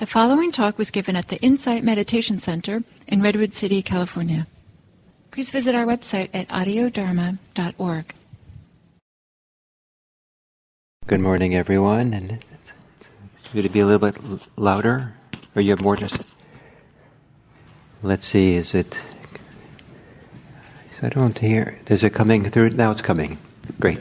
The following talk was given at the Insight Meditation Center in Redwood City, California. Please visit our website at audiodharma.org. Good morning, everyone. And it's, it's to be a little bit louder, or you have more. Say? Let's see. Is it? I don't hear. Is it coming through? Now it's coming. Great.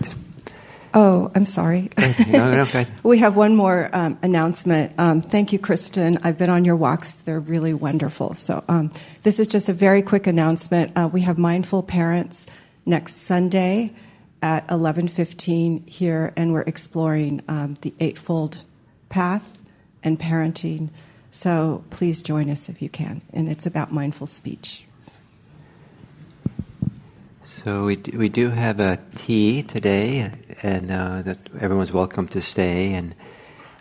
Oh, I'm sorry. no, no, okay. we have one more um, announcement. Um, thank you, Kristen. I've been on your walks; they're really wonderful. So, um, this is just a very quick announcement. Uh, we have mindful parents next Sunday at 11:15 here, and we're exploring um, the Eightfold Path and parenting. So, please join us if you can. And it's about mindful speech. So we do, we do have a tea today, and uh, that everyone's welcome to stay. And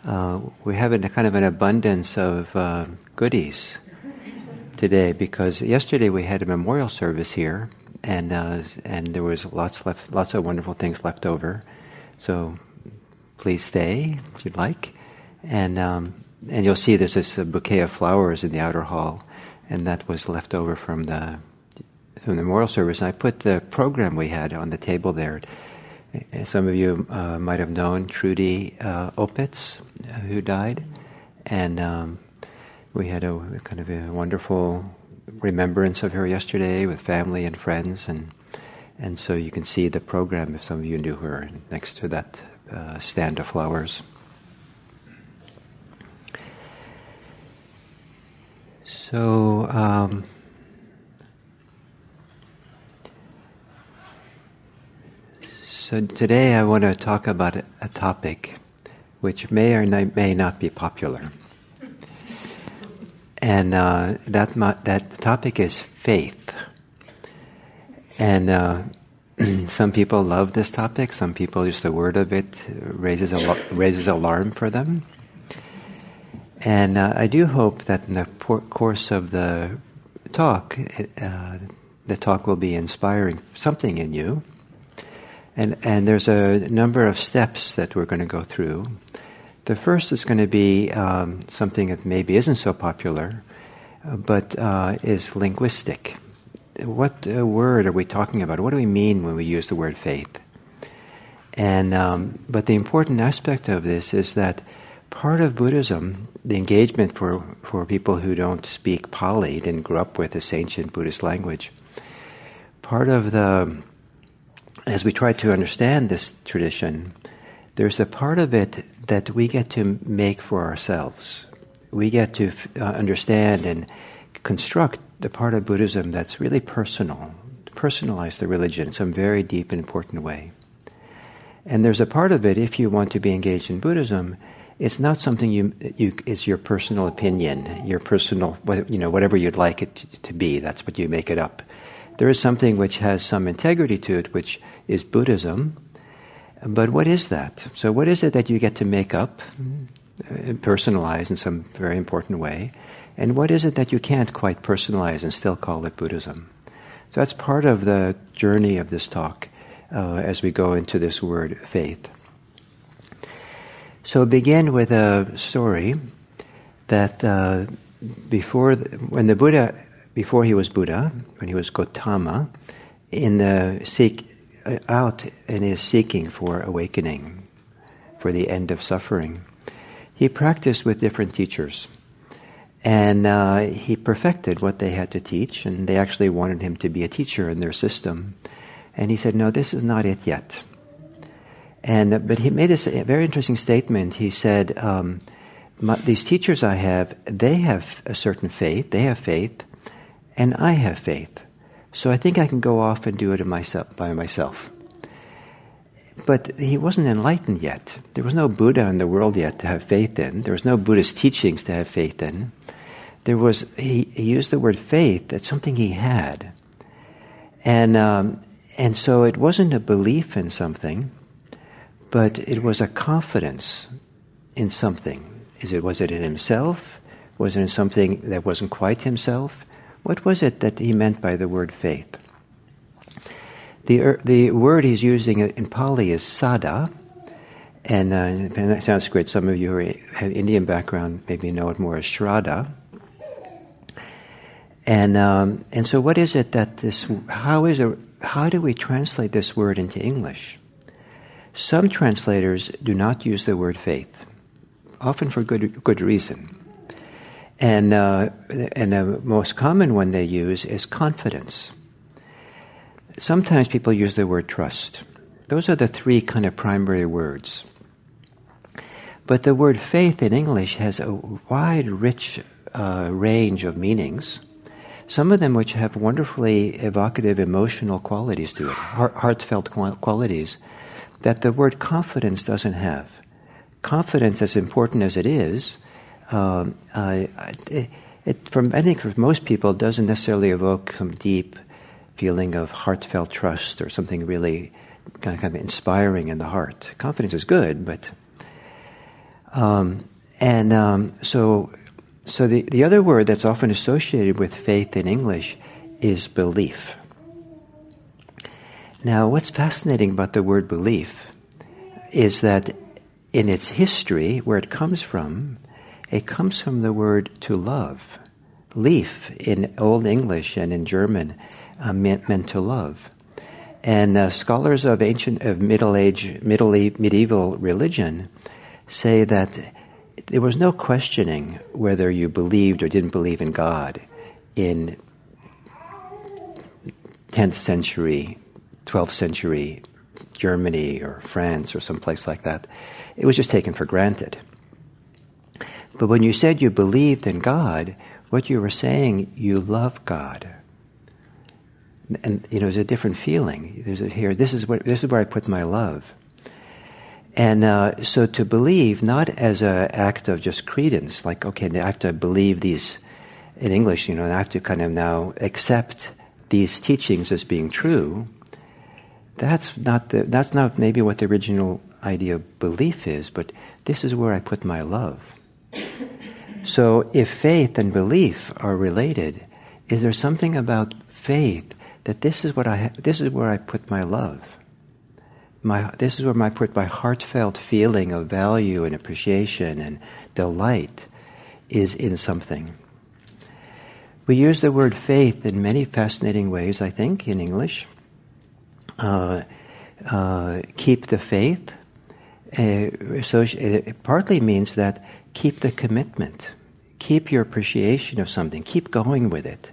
uh, we're having a kind of an abundance of uh, goodies today because yesterday we had a memorial service here, and uh, and there was lots left, lots of wonderful things left over. So please stay if you'd like, and um, and you'll see there's this bouquet of flowers in the outer hall, and that was left over from the from the memorial service. And I put the program we had on the table there. Some of you uh, might have known Trudy uh, Opitz, uh, who died, and um, we had a kind of a wonderful remembrance of her yesterday with family and friends, and and so you can see the program if some of you knew her next to that uh, stand of flowers. So. Um, So today I want to talk about a topic which may or may not be popular. And uh, that, that topic is faith. And uh, some people love this topic, some people, just the word of it raises, raises alarm for them. And uh, I do hope that in the course of the talk, uh, the talk will be inspiring something in you and, and there's a number of steps that we're going to go through. The first is going to be um, something that maybe isn't so popular, but uh, is linguistic. What uh, word are we talking about? What do we mean when we use the word faith? And um, but the important aspect of this is that part of Buddhism, the engagement for, for people who don't speak Pali, didn't grow up with this ancient Buddhist language, part of the as we try to understand this tradition, there's a part of it that we get to make for ourselves. We get to uh, understand and construct the part of Buddhism that's really personal, personalize the religion in some very deep and important way. And there's a part of it, if you want to be engaged in Buddhism, it's not something you, you it's your personal opinion, your personal, you know, whatever you'd like it to be, that's what you make it up. There is something which has some integrity to it, which is Buddhism. But what is that? So, what is it that you get to make up, uh, personalize in some very important way? And what is it that you can't quite personalize and still call it Buddhism? So, that's part of the journey of this talk uh, as we go into this word faith. So, begin with a story that uh, before, the, when the Buddha, before he was Buddha, when he was Gotama, in the Sikh out in his seeking for awakening, for the end of suffering, he practiced with different teachers. And uh, he perfected what they had to teach, and they actually wanted him to be a teacher in their system. And he said, No, this is not it yet. And, but he made this very interesting statement. He said, um, my, These teachers I have, they have a certain faith, they have faith, and I have faith. So I think I can go off and do it myself, by myself. But he wasn't enlightened yet. There was no Buddha in the world yet to have faith in. There was no Buddhist teachings to have faith in. There was, he, he used the word faith, that's something he had. And, um, and so it wasn't a belief in something, but it was a confidence in something. Is it, was it in himself? Was it in something that wasn't quite himself? What was it that he meant by the word faith? The, er, the word he's using in Pali is saddha, And, uh, sounds great. Some of you who have Indian background maybe know it more as Shraddha. And, um, and so what is it that this, how is it, how do we translate this word into English? Some translators do not use the word faith, often for good, good reason. And, uh, and the most common one they use is confidence. Sometimes people use the word trust. Those are the three kind of primary words. But the word faith in English has a wide, rich uh, range of meanings, some of them which have wonderfully evocative emotional qualities to it, heart- heartfelt qualities that the word confidence doesn't have. Confidence, as important as it is, uh, it, it, from I think for most people, doesn't necessarily evoke some deep feeling of heartfelt trust or something really kind of, kind of inspiring in the heart. Confidence is good, but um, and um, so so the, the other word that's often associated with faith in English is belief. Now, what's fascinating about the word belief is that in its history, where it comes from, it comes from the word to love. Leaf in Old English and in German uh, meant, meant to love. And uh, scholars of ancient, of Middle Age, middle, medieval religion say that there was no questioning whether you believed or didn't believe in God in 10th century, 12th century Germany or France or someplace like that. It was just taken for granted. But when you said you believed in God, what you were saying, you love God. And you know, there's a different feeling. There's a here. This is what this is where I put my love. And uh, so to believe, not as an act of just credence, like okay, I have to believe these in English, you know, I have to kind of now accept these teachings as being true. That's not the, that's not maybe what the original idea of belief is, but this is where I put my love. So if faith and belief are related, is there something about faith that this is what I ha- this is where I put my love? My, this is where I put my heartfelt feeling of value and appreciation and delight is in something. We use the word faith in many fascinating ways, I think, in English. Uh, uh, keep the faith. Uh, so it partly means that keep the commitment, keep your appreciation of something, keep going with it.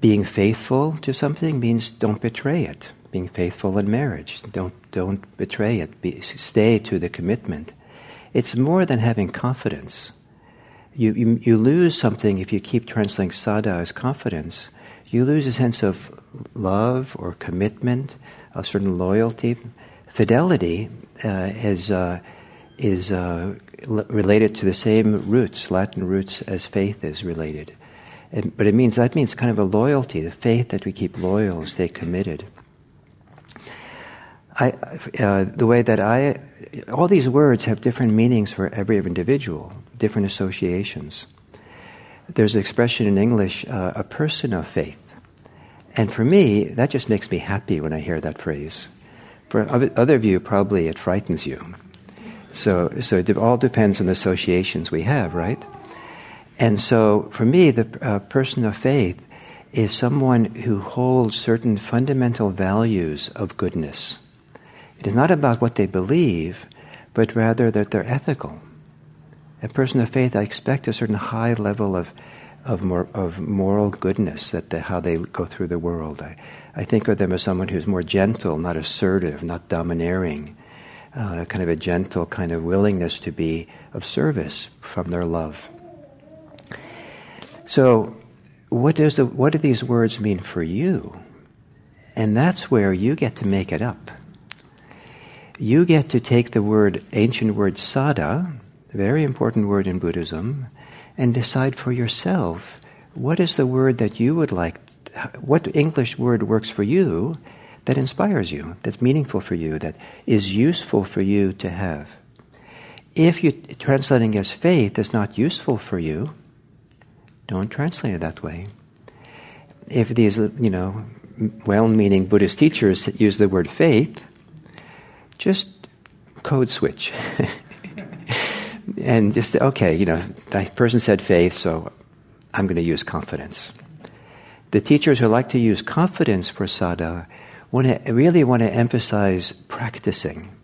Being faithful to something means don't betray it. Being faithful in marriage, don't don't betray it. Be, stay to the commitment. It's more than having confidence you, you, you lose something if you keep translating saddha as confidence. You lose a sense of love or commitment, a certain loyalty. Fidelity uh, is, uh, is uh, related to the same roots, Latin roots, as faith is related. And, but it means that means kind of a loyalty, the faith that we keep loyal, stay committed. I, uh, the way that I, all these words have different meanings for every individual different associations. There's an expression in English, uh, a person of faith. And for me, that just makes me happy when I hear that phrase. For other of you, probably it frightens you. So, so it all depends on the associations we have, right? And so for me, the uh, person of faith is someone who holds certain fundamental values of goodness. It is not about what they believe, but rather that they're ethical a person of faith, I expect a certain high level of of, more, of moral goodness that the, how they go through the world. I, I think of them as someone who's more gentle, not assertive, not domineering, uh, kind of a gentle kind of willingness to be of service from their love. So, what does the, what do these words mean for you? And that's where you get to make it up. You get to take the word, ancient word saddha, a very important word in Buddhism, and decide for yourself what is the word that you would like, what English word works for you that inspires you, that's meaningful for you, that is useful for you to have. If you're translating as faith is not useful for you, don't translate it that way. If these, you know, well-meaning Buddhist teachers use the word faith, just code switch. and just, okay, you know, the person said faith, so I'm going to use confidence. The teachers who like to use confidence for saddha want to, really want to emphasize practicing.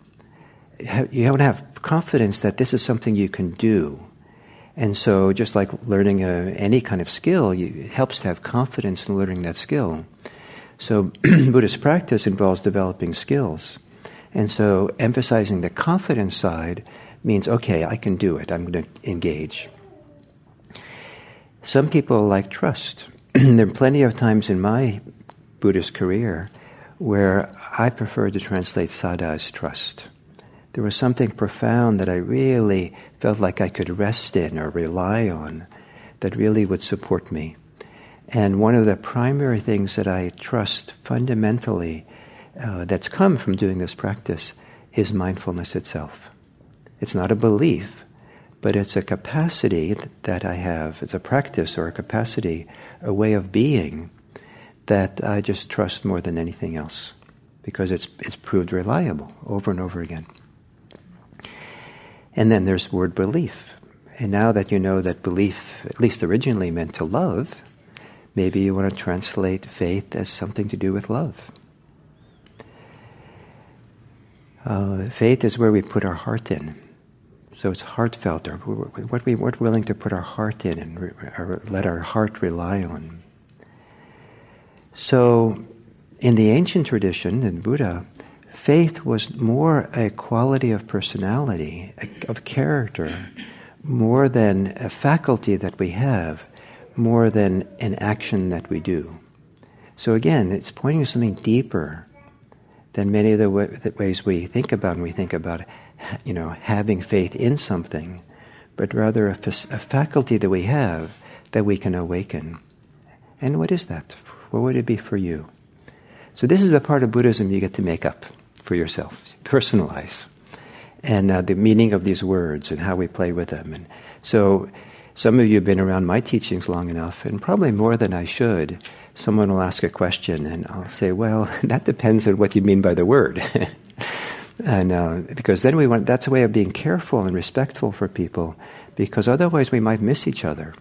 You want to have confidence that this is something you can do. And so, just like learning a, any kind of skill, you, it helps to have confidence in learning that skill. So, Buddhist practice involves developing skills. And so, emphasizing the confidence side means, okay, I can do it, I'm going to engage. Some people like trust. there are plenty of times in my Buddhist career where I prefer to translate saddha trust. There was something profound that I really felt like I could rest in or rely on that really would support me. And one of the primary things that I trust fundamentally uh, that's come from doing this practice is mindfulness itself. It's not a belief, but it's a capacity that I have. It's a practice or a capacity, a way of being that I just trust more than anything else because it's, it's proved reliable over and over again. And then there's word belief. And now that you know that belief, at least originally meant to love, maybe you want to translate faith as something to do with love. Uh, faith is where we put our heart in. So it's heartfelt, or what we, we're willing to put our heart in and re, let our heart rely on. So, in the ancient tradition, in Buddha, faith was more a quality of personality, of character, more than a faculty that we have, more than an action that we do. So again, it's pointing to something deeper than many of the, the ways we think about when we think about, you know, having faith in something, but rather a, a faculty that we have that we can awaken. And what is that? What would it be for you? So this is a part of Buddhism you get to make up for yourself, personalize, and uh, the meaning of these words and how we play with them. And so, some of you have been around my teachings long enough, and probably more than I should. Someone will ask a question, and I'll say, "Well, that depends on what you mean by the word." and uh, because then we want that's a way of being careful and respectful for people, because otherwise we might miss each other,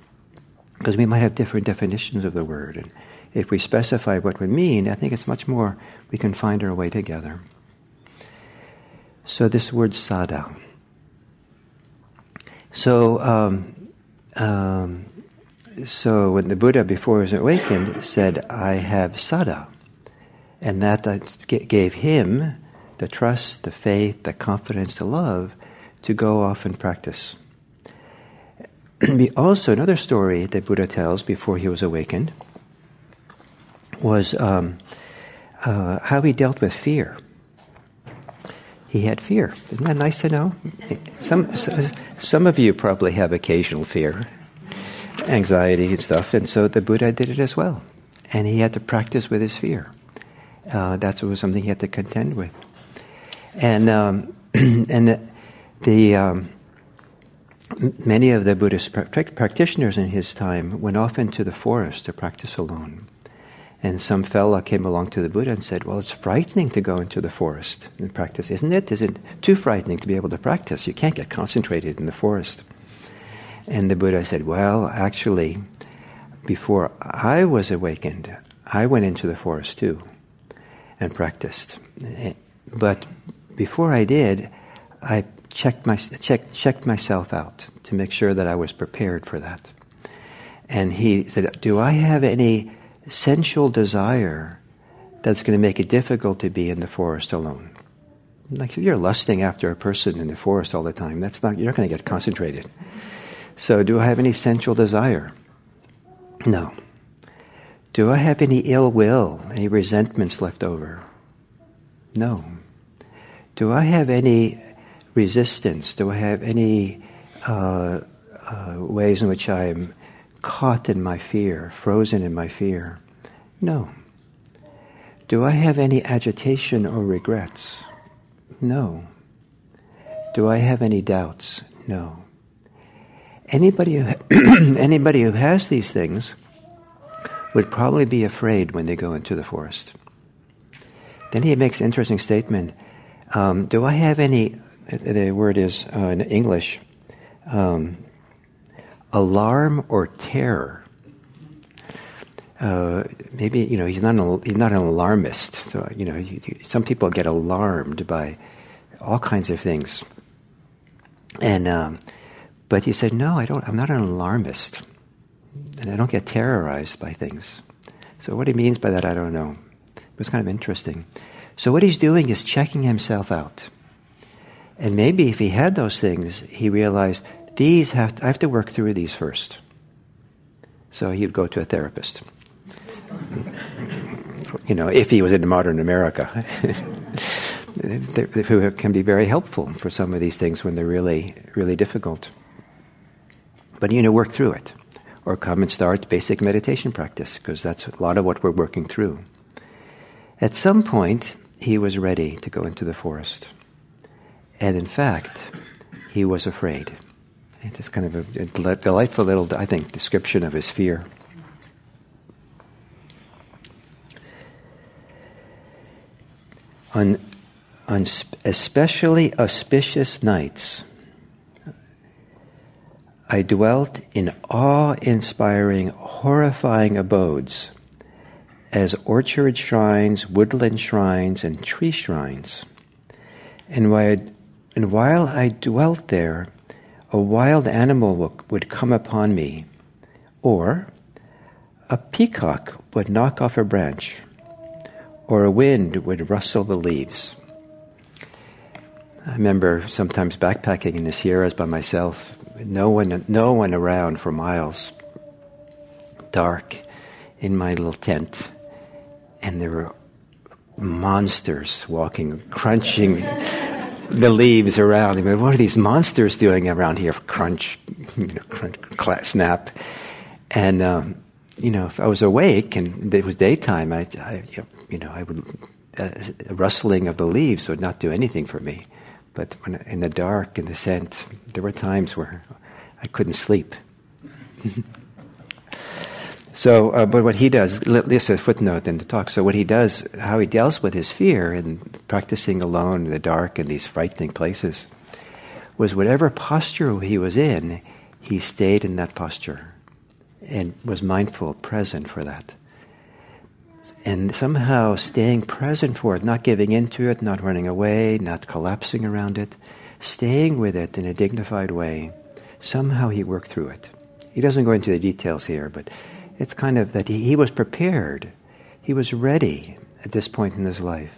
because we might have different definitions of the word. And if we specify what we mean, I think it's much more we can find our way together. So this word saddha. So, um, um, so when the Buddha, before he was awakened, said, "I have saddha," and that gave him the trust, the faith, the confidence, the love to go off and practice. also, another story that Buddha tells before he was awakened was um, uh, how he dealt with fear he had fear. Isn't that nice to know? Some, some of you probably have occasional fear, anxiety and stuff, and so the Buddha did it as well. And he had to practice with his fear. Uh, that was something he had to contend with. And, um, and the, the um, many of the Buddhist practitioners in his time went off into the forest to practice alone. And some fella came along to the Buddha and said, Well, it's frightening to go into the forest and practice, isn't it? Is it too frightening to be able to practice? You can't get concentrated in the forest. And the Buddha said, Well, actually, before I was awakened, I went into the forest too and practiced. Eh, but before I did, I checked, my, checked, checked myself out to make sure that I was prepared for that. And he said, Do I have any sensual desire that's going to make it difficult to be in the forest alone. Like if you're lusting after a person in the forest all the time, that's not you're not going to get concentrated. So, do I have any sensual desire? No. Do I have any ill will, any resentments left over? No. Do I have any resistance? Do I have any uh, uh, ways in which I'm caught in my fear, frozen in my fear? No. Do I have any agitation or regrets? No. Do I have any doubts? No. Anybody who, anybody who has these things would probably be afraid when they go into the forest. Then he makes an interesting statement. Um, do I have any the word is uh, in English um, alarm or terror. Uh, maybe you know he's not an, he's not an alarmist. So you know you, you, some people get alarmed by all kinds of things, and um, but he said no, I don't. I'm not an alarmist, and I don't get terrorized by things. So what he means by that, I don't know. It was kind of interesting. So what he's doing is checking himself out. And maybe if he had those things, he realized these have to, I have to work through these first. So he'd go to a therapist. you know, if he was in modern America, who can be very helpful for some of these things when they're really, really difficult. But you know, work through it, or come and start basic meditation practice because that's a lot of what we're working through. At some point, he was ready to go into the forest. And in fact, he was afraid. It's kind of a, delightful little, I think, description of his fear. On, on especially auspicious nights, I dwelt in awe inspiring, horrifying abodes as orchard shrines, woodland shrines, and tree shrines. And while and while I dwelt there, a wild animal would come upon me, or a peacock would knock off a branch, or a wind would rustle the leaves. I remember sometimes backpacking in the Sierras by myself, no one, no one around for miles, dark in my little tent and there were monsters walking, crunching the leaves around. I mean, what are these monsters doing around here? Crunch, you know, crunch, clap, snap. And, um, you know, if I was awake and it was daytime, I, I you know, I would, uh, rustling of the leaves would not do anything for me. But when, in the dark, in the scent, there were times where I couldn't sleep. So, uh, but what he does, this is a footnote in the talk. So, what he does, how he deals with his fear and practicing alone in the dark in these frightening places, was whatever posture he was in, he stayed in that posture and was mindful, present for that. And somehow staying present for it, not giving into it, not running away, not collapsing around it, staying with it in a dignified way, somehow he worked through it. He doesn't go into the details here, but it's kind of that he, he was prepared. He was ready at this point in his life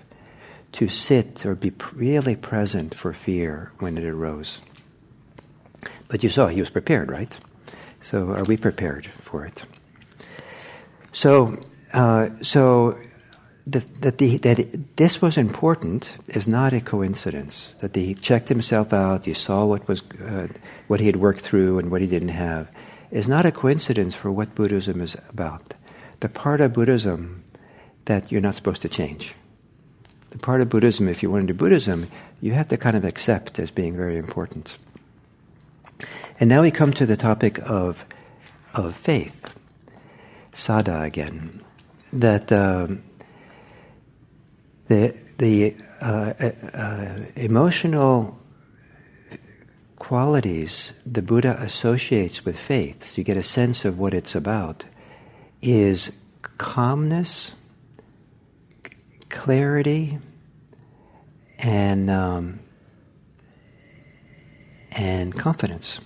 to sit or be really present for fear when it arose. But you saw he was prepared, right? So are we prepared for it? So, uh, so that, that, the, that this was important is not a coincidence. That he checked himself out, he saw what was uh, what he had worked through and what he didn't have is not a coincidence for what Buddhism is about. The part of Buddhism that you're not supposed to change. The part of Buddhism, if you want to do Buddhism, you have to kind of accept as being very important. And now we come to the topic of, of faith, saddha again. That um, the, the uh, uh, uh emotional qualities the Buddha associates with faith, so you get a sense of what it's about, is calmness, clarity, and um, and confidence.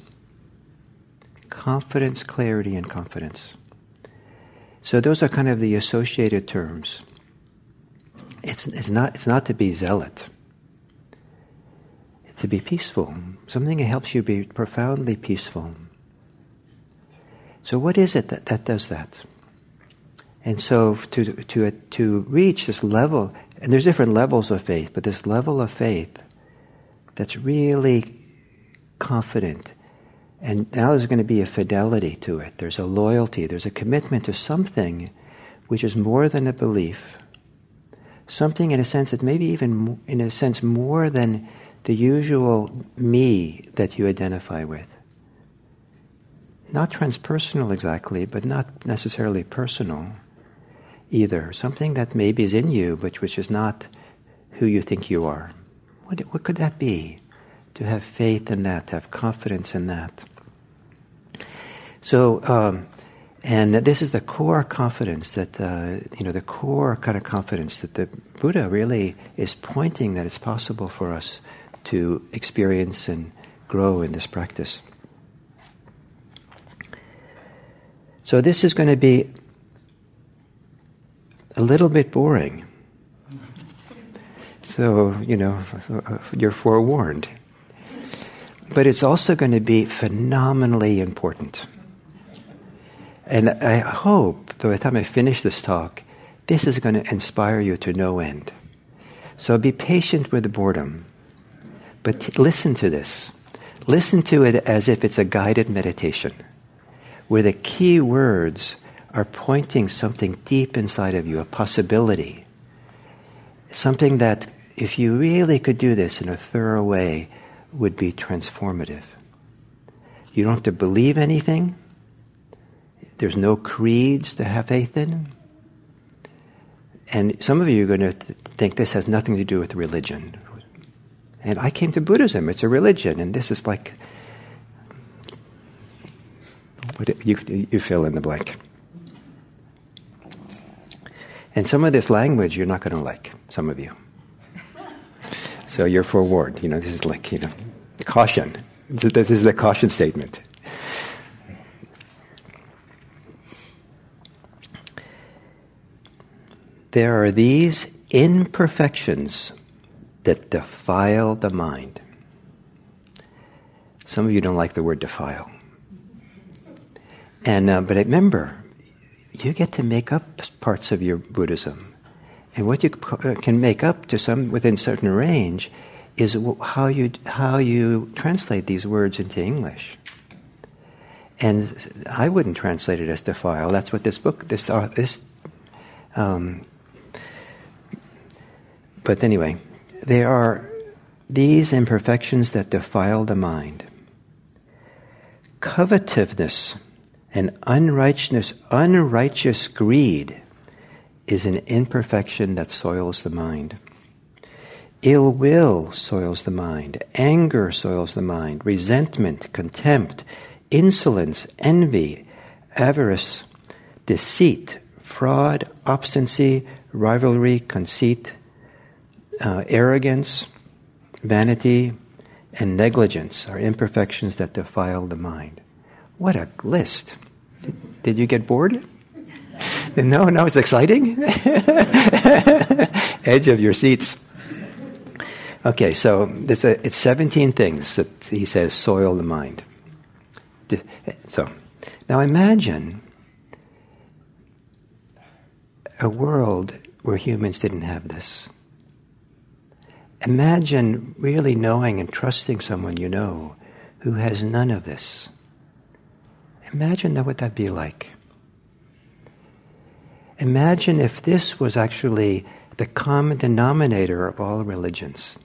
Confidence, clarity, and confidence. So those are kind of the associated terms. It's, it's not it's not to be zealot to be peaceful, something that helps you be profoundly peaceful. So, what is it that, that does that? And so, to, to, to reach this level, and there's different levels of faith, but this level of faith that's really confident, and now there's going to be a fidelity to it. There's a loyalty, there's a commitment to something which is more than a belief. Something in a sense that maybe even in a sense more than the usual me that you identify with. Not transpersonal exactly, but not necessarily personal either. Something that maybe is in you, but which is not who you think you are. What, what could that be? to have faith in that, to have confidence in that. So, um, and this is the core confidence that, uh, you know, the core kind of confidence that the Buddha really is pointing that it's possible for us to experience and grow in this practice. So, this is going to be a little bit boring. So, you know, you're forewarned. But it's also going to be phenomenally important. And I hope, by the time I finish this talk, this is going to inspire you to no end. So be patient with the boredom, but listen to this. Listen to it as if it's a guided meditation, where the key words are pointing something deep inside of you, a possibility. Something that, if you really could do this in a thorough way, would be transformative. You don't have to believe anything. There's no creeds to have faith in. And some of you are going to th- think this has nothing to do with religion. And I came to Buddhism, it's a religion, and this is like, you, you fill in the blank. And some of this language you're not going to like, some of you. So you're forewarned. You know, this is like, you know, caution. This is the caution statement. There are these imperfections that defile the mind. Some of you don't like the word defile. And, uh, but remember, you get to make up parts of your Buddhism. And what you uh, can make up to some within certain range is how you how you translate these words into English. And I wouldn't translate it as defile. That's what this book this uh, this. Um, but anyway, there are these imperfections that defile the mind. Covetousness and unrighteousness, unrighteous greed is an imperfection that soils the mind. Ill will soils the mind. Anger soils the mind. Resentment, contempt, insolence, envy, avarice, deceit, fraud, obstinacy, rivalry, conceit, uh, arrogance, vanity, and negligence are imperfections that defile the mind. What a list. Did, did you get bored? no, no, it's exciting. Edge of your seats. Okay, so a, it's 17 things that he says soil the mind. So, now imagine a world where humans didn't have this. Imagine really knowing and trusting someone you know who has none of this. Imagine that what that'd be like. Imagine if this was actually the common denominator of all religions,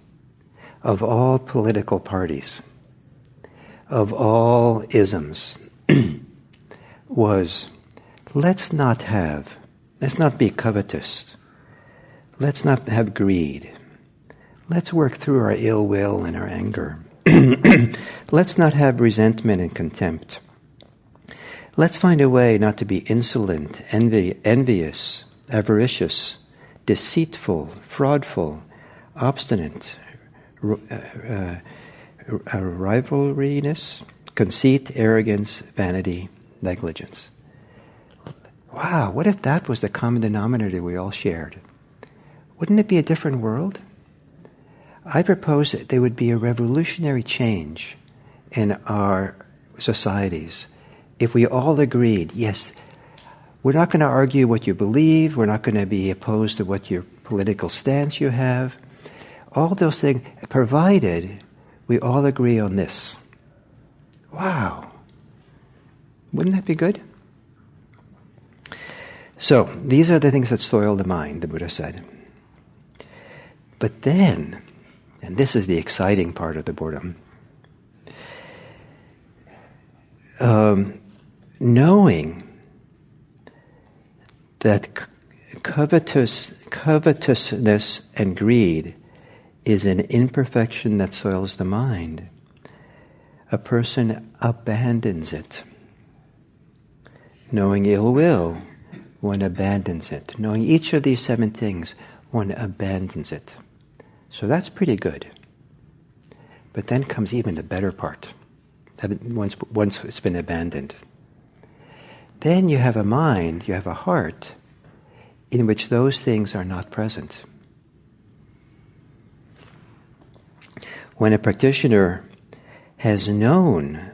of all political parties, of all isms, was let's not have, let's not be covetous, let's not have greed, let's work through our ill will and our anger, let's not have resentment and contempt. Let's find a way not to be insolent, envy, envious, avaricious, deceitful, fraudful, obstinate, uh, uh, rivalryness, conceit, arrogance, vanity, negligence. Wow, what if that was the common denominator we all shared? Wouldn't it be a different world? I propose that there would be a revolutionary change in our societies if we all agreed, yes, we're not going to argue what you believe, we're not going to be opposed to what your political stance you have, all those things, provided we all agree on this. Wow. Wouldn't that be good? So, these are the things that soil the mind, the Buddha said. But then, and this is the exciting part of the boredom, um, knowing that covetous, covetousness and greed is an imperfection that soils the mind, a person abandons it. Knowing ill will, one abandons it. Knowing each of these seven things, one abandons it. So that's pretty good. But then comes even the better part. Once, once it's been abandoned. Then you have a mind, you have a heart in which those things are not present. When a practitioner has known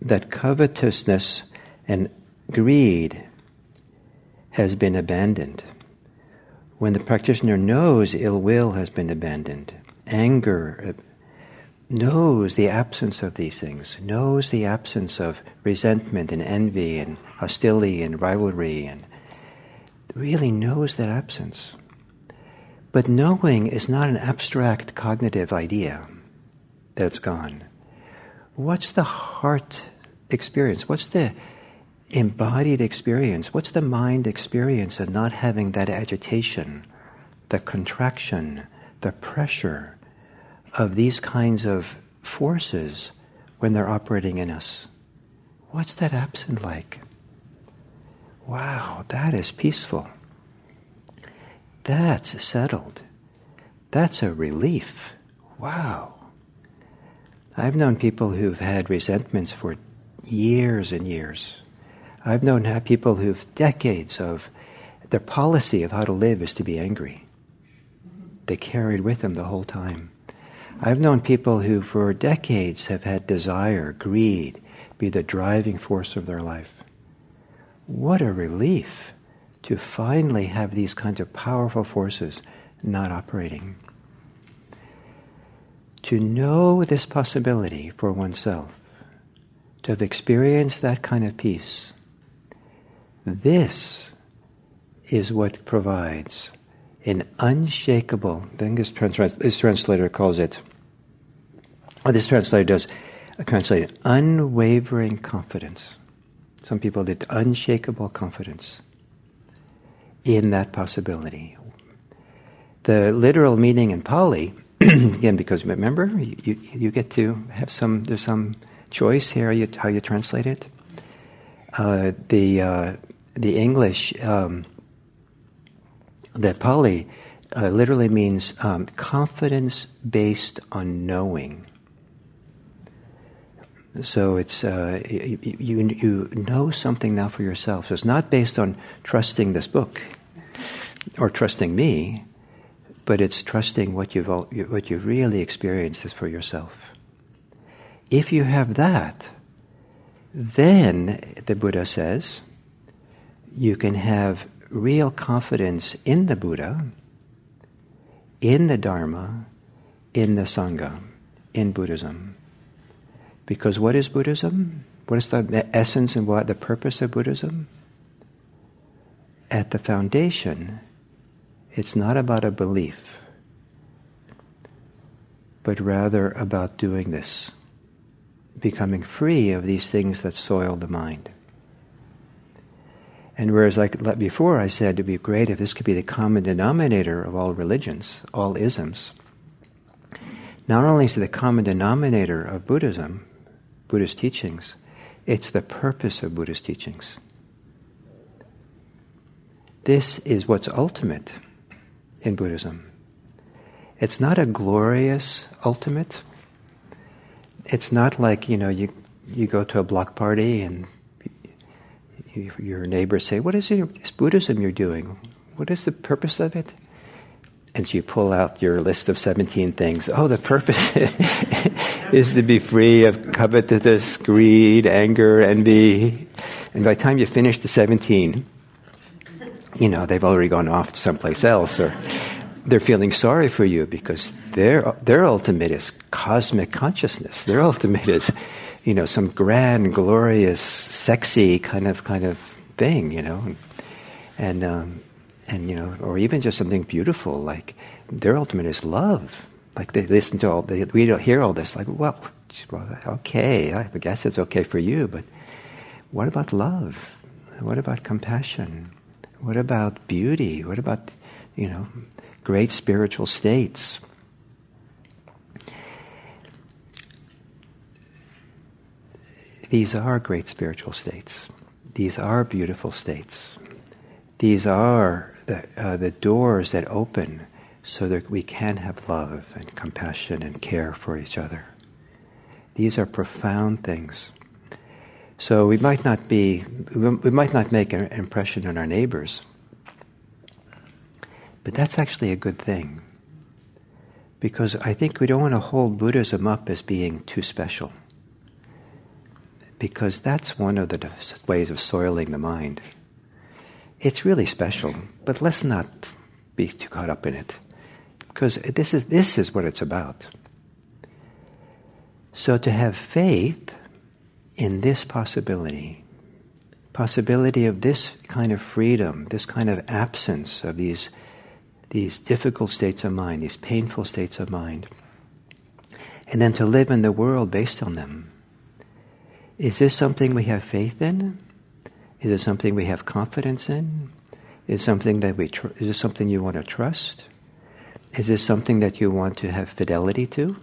that covetousness and greed has been abandoned, when the practitioner knows ill will has been abandoned, anger, uh, knows the absence of these things, knows the absence of resentment and envy and hostility and rivalry, and really knows that absence. But knowing is not an abstract cognitive idea that it's gone. What's the heart experience? What's the embodied experience? What's the mind experience of not having that agitation, the contraction, the pressure of these kinds of forces when they're operating in us? What's that absent like? Wow, that is peaceful. That's settled. That's a relief. Wow. I've known people who've had resentments for years and years I've known people who've decades of their policy of how to live is to be angry. They carried with them the whole time. I've known people who, for decades, have had desire, greed, be the driving force of their life. What a relief to finally have these kinds of powerful forces not operating. To know this possibility for oneself, to have experienced that kind of peace, this is what provides an unshakable, this, trans- this translator calls it, or this translator does a translate unwavering confidence. Some people did unshakable confidence in that possibility. The literal meaning in Pali, again, because remember, you, you, get to have some, there's some choice here how you, how you translate it. Uh, the uh, the English, um, the Pali, uh, literally means um, confidence based on knowing. So it's uh, you, you, you know something now for yourself. So it's not based on trusting this book or trusting me, but it's trusting what you've what you've really experienced is for yourself. If you have that, then the Buddha says you can have real confidence in the Buddha, in the Dharma, in the Sangha, in Buddhism. Because what is Buddhism? What is the essence and what the purpose of Buddhism? At the foundation, it's not about a belief, but rather about doing this, becoming free of these things that soil the mind. And whereas, like before, I said it'd be great if this could be the common denominator of all religions, all isms. Not only is it the common denominator of Buddhism, Buddhist teachings, it's the purpose of Buddhist teachings. This is what's ultimate in Buddhism. It's not a glorious ultimate. It's not like, you know, you, you go to a block party and your neighbors say, What is this Buddhism you're doing? What is the purpose of it? And so you pull out your list of 17 things. Oh, the purpose is to be free of covetousness, greed, anger, envy. And by the time you finish the 17, you know, they've already gone off to someplace else or they're feeling sorry for you because their, their ultimate is cosmic consciousness. Their ultimate is you know, some grand, glorious, sexy kind of kind of thing, you know, and um, and you know, or even just something beautiful like their ultimate is love. Like they listen to all, they we don't hear all this. Like, well, well, okay, I guess it's okay for you, but what about love? What about compassion? What about beauty? What about you know, great spiritual states? These are great spiritual states. These are beautiful states. These are the, uh, the doors that open so that we can have love and compassion and care for each other. These are profound things. So we might not be, we might not make an impression on our neighbors, but that's actually a good thing. Because I think we don't want to hold Buddhism up as being too special. Because that's one of the ways of soiling the mind. It's really special, but let's not be too caught up in it. Because this is, this is what it's about. So to have faith in this possibility, possibility of this kind of freedom, this kind of absence of these, these difficult states of mind, these painful states of mind, and then to live in the world based on them. Is this something we have faith in? Is it something we have confidence in? Is something that we tr- is this something you want to trust? Is this something that you want to have fidelity to?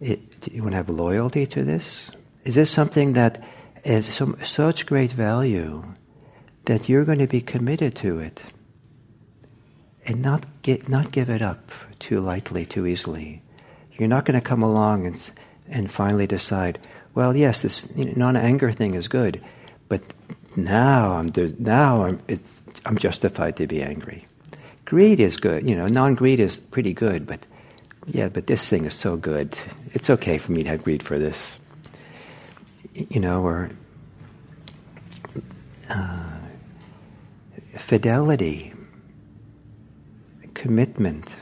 It, do you want to have loyalty to this? Is this something that is so, such great value that you're going to be committed to it and not get, not give it up too lightly, too easily? You're not going to come along and and finally decide, well, yes, this non-anger thing is good, but now I'm now I'm I'm justified to be angry. Greed is good, you know. Non-greed is pretty good, but yeah, but this thing is so good. It's okay for me to have greed for this. You know, or uh, fidelity, commitment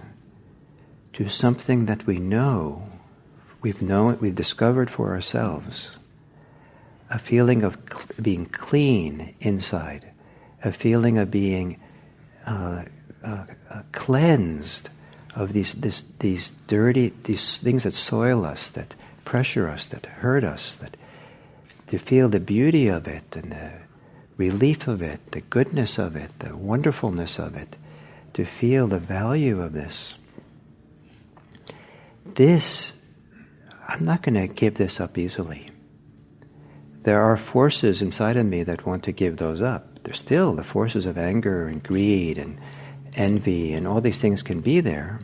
to something that we know, we've known, we've discovered for ourselves. A feeling of cl- being clean inside, a feeling of being uh, uh, uh cleansed of these, this, these dirty, these things that soil us, that pressure us, that hurt us, that to feel the beauty of it and the relief of it, the goodness of it, the wonderfulness of it, to feel the value of this. This, I'm not going to give this up easily. There are forces inside of me that want to give those up. There's still the forces of anger and greed and envy, and all these things can be there,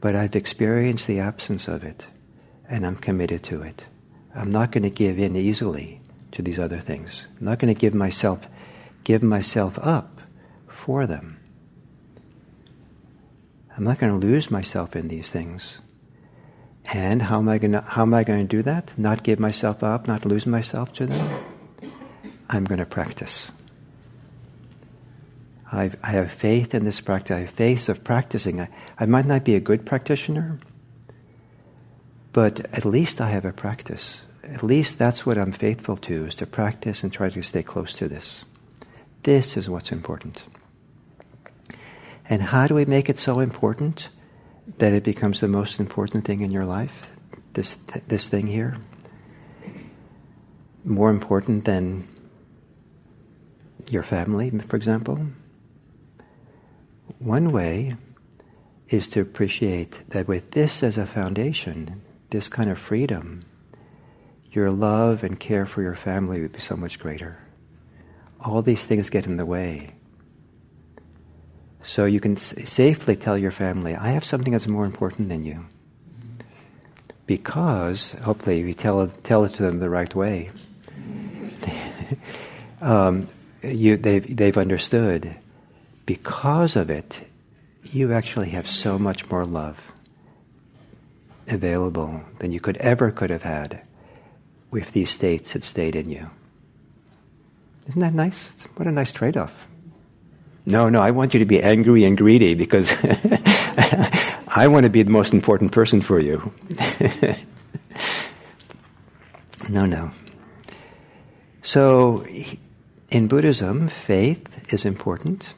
but I've experienced the absence of it, and I'm committed to it. I'm not going to give in easily to these other things. I'm not going to give myself give myself up for them. I'm not going to lose myself in these things. And how am I going to how am I going to do that? Not give myself up, not lose myself to them? I'm going to practice. I've, I have faith in this practice. I have faith of practicing. I, I might not be a good practitioner, but at least I have a practice. At least that's what I'm faithful to, is to practice and try to stay close to this. This is what's important. And how do we make it so important that it becomes the most important thing in your life? This, this thing here? More important than your family, for example? One way is to appreciate that with this as a foundation, this kind of freedom, your love and care for your family would be so much greater. All these things get in the way. So you can safely tell your family, I have something that's more important than you. Because, hopefully, you tell, tell it to them the right way. um, you, they've, they've understood because of it, you actually have so much more love available than you could ever could have had if these states had stayed in you. Isn't that nice? What a nice trade off. No, no, I want you to be angry and greedy because I want to be the most important person for you. no, no. So, in Buddhism, faith is important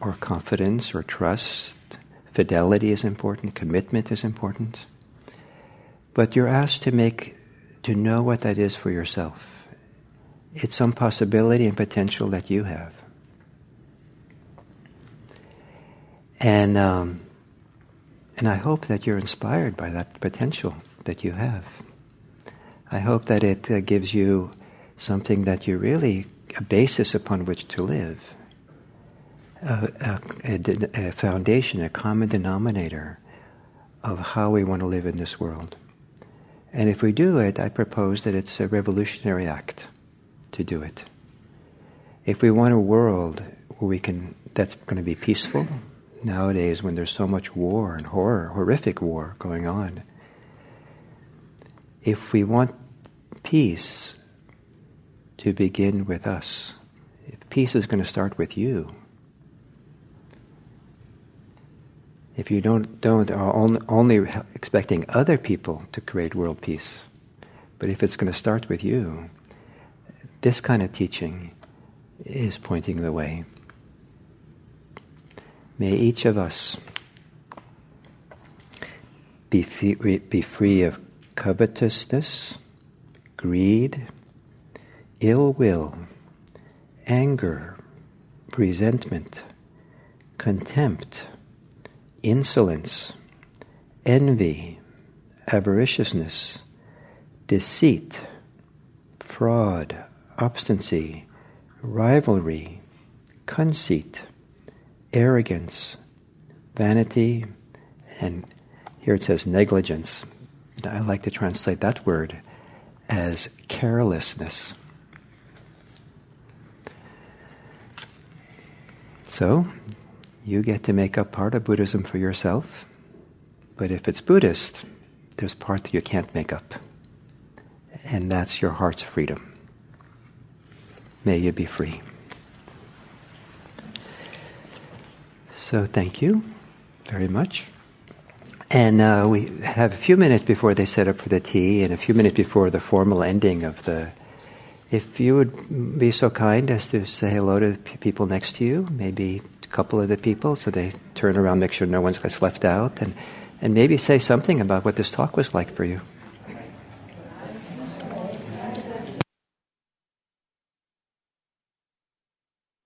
or confidence or trust. Fidelity is important, commitment is important. But you're asked to make, to know what that is for yourself. It's some possibility and potential that you have. And, um, and I hope that you're inspired by that potential that you have. I hope that it uh, gives you something that you really, a basis upon which to live, a, a, a foundation, a common denominator of how we want to live in this world. And if we do it, I propose that it's a revolutionary act to do it. If we want a world where we can, that's going to be peaceful, nowadays when there's so much war and horror, horrific war going on, if we want peace to begin with us, if peace is going to start with you, if you don't, don't uh, are only expecting other people to create world peace, but if it's going to start with you, this kind of teaching is pointing the way. May each of us be free, be free of covetousness, greed, ill will, anger, resentment, contempt, insolence, envy, avariciousness, deceit, fraud, obstinacy, rivalry, conceit, arrogance, vanity, and here it says negligence. I like to translate that word as carelessness. So, you get to make up part of Buddhism for yourself, but if it's Buddhist, there's part that you can't make up, and that's your heart's freedom. May you be free. So thank you very much. And uh, we have a few minutes before they set up for the tea and a few minutes before the formal ending of the. If you would be so kind as to say hello to the people next to you, maybe a couple of the people, so they turn around, make sure no one gets left out, and, and maybe say something about what this talk was like for you.